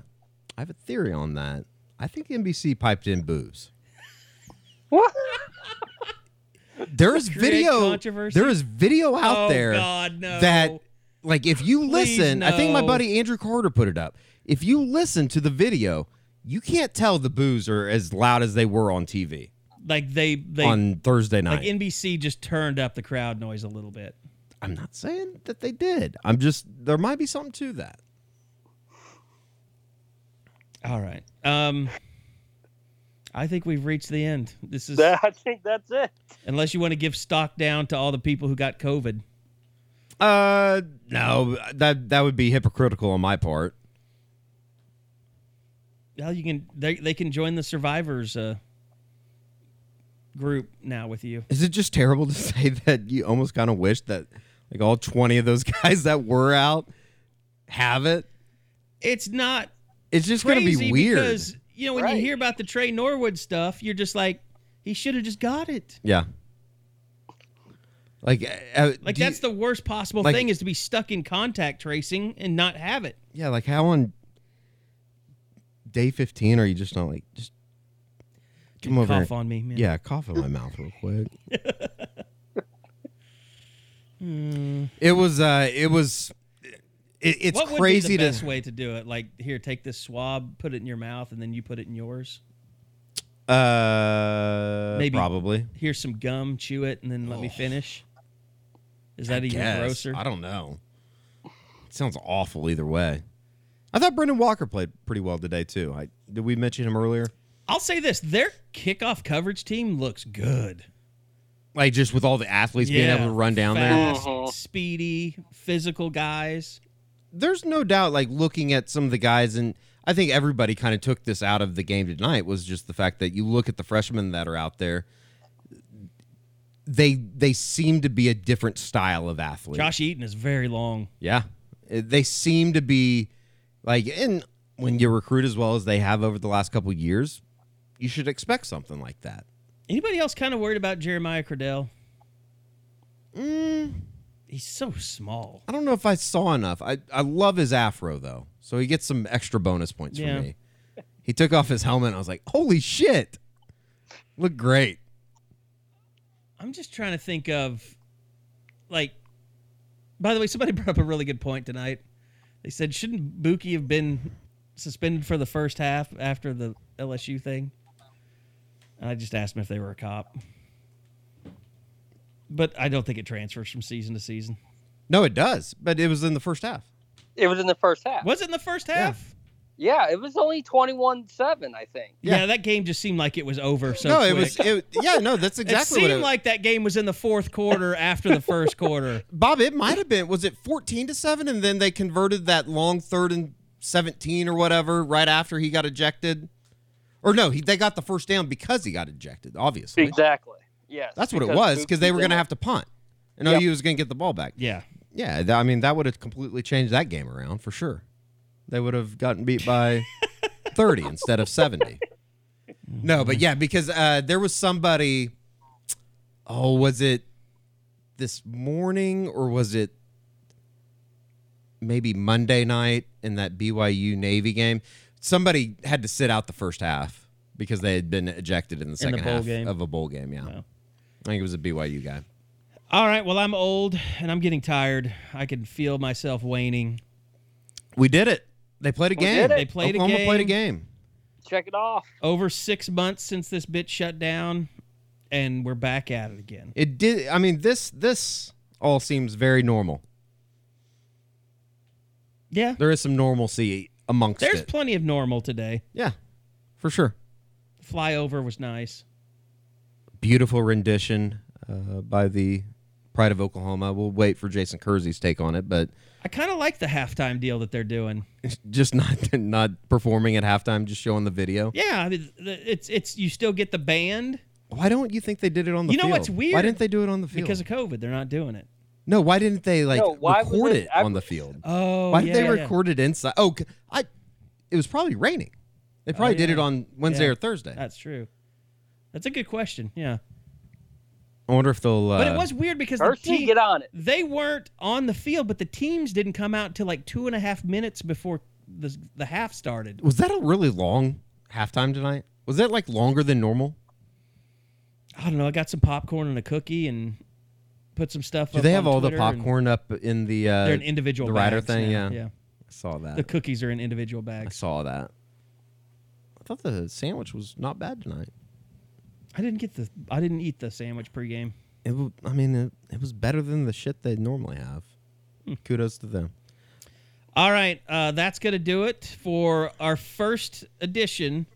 I have a theory on that. I think NBC piped in boos. What? There is video. There is video out Oh, there God, no. that, like, if you Please, listen, I think my buddy Andrew Carter put it up. If you listen to the video, you can't tell the boos are as loud as they were on TV Like they they on Thursday night. like NBC just turned up the crowd noise a little bit. I'm not saying that they did. I'm just there might be something to that. All right. Um I think we've reached the end. This is I think that's it. unless you want to give stock down to all the people who got COVID. Uh, no, that that would be hypocritical on my part. Well, you can they they can join the survivors uh group now with you. Is it just terrible to say that you almost kind of wish that like all 20 of those guys that were out have it. It's not It's just going to be weird. because you know when Right. you hear about the Tre Norwood stuff, you're just like, he should have just got it. yeah. Like, uh, Like do you- that's the worst possible like- thing is to be stuck in contact tracing and not have it. yeah. Like how on day fifteen are you just not like just come over? Cough and- on me, man. Yeah, cough in my mouth real quick. It was. uh It was. It, it's what would crazy be the to. best way to do it? Like, here, take this swab, put it in your mouth, and then you put it in yours. Uh, Maybe- probably. Here's some gum, chew it, and then let me finish. Is that even Guess. grosser? I don't know. It sounds awful either way. I thought Brynden Walker played pretty well today too. I did we mention him earlier? I'll say this: their kickoff coverage team looks good. Like just with all the athletes being able to run down there. fast, Mhm. speedy, physical guys. There's no doubt. Like looking at some of the guys, and I think everybody kind of took this out of the game tonight was just the fact that you look at the freshmen that are out there. They they seem to be a different style of athlete. Josh Eaton is very long. Yeah. They seem to be like and when you recruit as well as they have over the last couple of years, you should expect something like that. Anybody else kind of worried about Jeremiah Criddell? Mm, He's so small. I don't know if I saw enough. I, I love his afro though. So he gets some extra bonus points Yeah. from me. He took off his helmet and I was like, "Holy shit." Look great. I'm just trying to think of, like, by the way, somebody brought up a really good point tonight. They said, shouldn't Buki have been suspended for the first half after the LSU thing? And I just asked them if they were a cop. But I don't think it transfers from season to season. No, it does, but it was in the first half. It was in the first half. Was it in the first half? Yeah, it was only 21 7, I think. Yeah, Yeah. that game just seemed like it was over so no, quick. it was it, yeah, no, that's exactly it what seemed it like that game was in the fourth quarter after the first quarter. Bob, it might have been. Was it fourteen to seven, and then they converted that long third and seventeen or whatever right after he got ejected? Or no, he, they got the first down because he got ejected. Obviously, Exactly. Yes. that's what it was because they were going to have to punt, and Yep. OU was going to get the ball back. Yeah. Yeah, th- I mean that would have completely changed that game around for sure. They would have gotten beat by thirty instead of seventy. No, but yeah, because uh, there was somebody. Oh, was it this morning or was it maybe Monday night in that BYU Navy game? Somebody had to sit out the first half because they had been ejected in the the second bowl half game. of a bowl game. Yeah, Wow. I think it was a BYU guy. All right. Well, I'm old and I'm getting tired. I can feel myself waning. We did it. They played a We game. They played a Oklahoma played a game. game. Check it off. Over six months since this bitch shut down, and we're back at it again. It did. I mean, this this all seems very normal. Yeah. There is some normalcy amongst There's it. plenty of normal today. yeah, for sure. Flyover was nice. Beautiful rendition uh, by the Pride of Oklahoma. We'll wait for Jason Kersey's take on it, but I kind of like the halftime deal that they're doing. just not not performing at halftime, just showing the video. Yeah, I mean, it's it's you still get the band Why don't you think they did it on the You know field? what's weird? Why didn't they do it on the field? because of COVID. They're not doing it. no, why didn't they like No, record it it, ever- on the field? Oh, Why did yeah, they yeah. record it inside? Oh, c- I. It was probably raining. They oh, probably did Oh, yeah. it on Wednesday Yeah. or Thursday. That's true. That's a good question. Yeah, I wonder if they'll. Uh, but it was weird because the Kersey, team, get on it. they weren't on the field, but the teams didn't come out until like two and a half minutes before the the half started. Was that a really long halftime tonight? Was that like longer than normal? I don't know. I got some popcorn and a cookie and put some stuff. Do up they have on all the Twitter and popcorn up in the? Uh, They're an individual the rider thing. now, Yeah, yeah. I saw that. The cookies are in individual bags. I saw that. I thought the sandwich was not bad tonight. I didn't get the. I didn't eat the sandwich pregame. It, w- I mean, it, it was better than the shit they normally have. Hmm. Kudos to them. All right, uh, that's going to do it for our first edition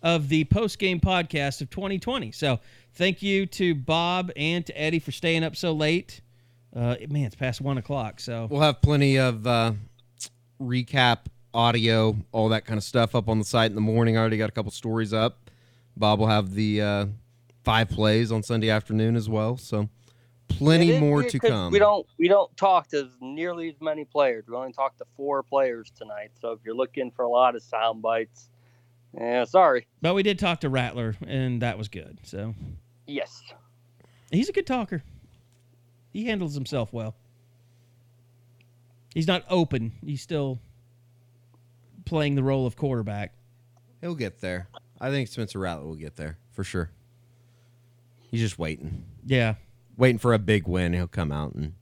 of the post game podcast of 2020. So, thank you to Bob and to Eddie for staying up so late. Uh, man, it's past one o'clock. So, We'll have plenty of uh, recap audio, all that kind of stuff up on the site in the morning. I already got a couple stories up. Bob will have the uh, five plays on Sunday afternoon as well. So Plenty It is more weird to 'cause come. We don't we don't talk to nearly as many players. We only talked to four players tonight. So if you're looking for a lot of sound bites, yeah, sorry. But we did talk to Rattler, and that was good. So Yes. he's a good talker. He handles himself well. He's not open. He's still playing the role of quarterback. He'll get there. I think Spencer Rattler will get there for sure. He's just waiting, Yeah, waiting for a big win. He'll come out and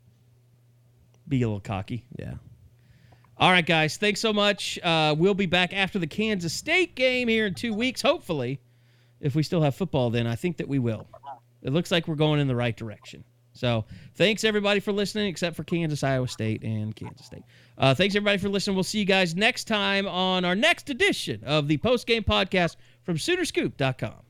be a little cocky. yeah. All right, guys. Thanks so much. Uh, we'll be back after the Kansas State game here in two weeks, hopefully. If we still have football, then I think that we will. It looks like we're going in the right direction. So thanks everybody for listening, except for Kansas, Iowa State, and Kansas State. Uh, thanks everybody for listening. We'll see you guys next time on our next edition of the post game podcast from Soonerscoop.com.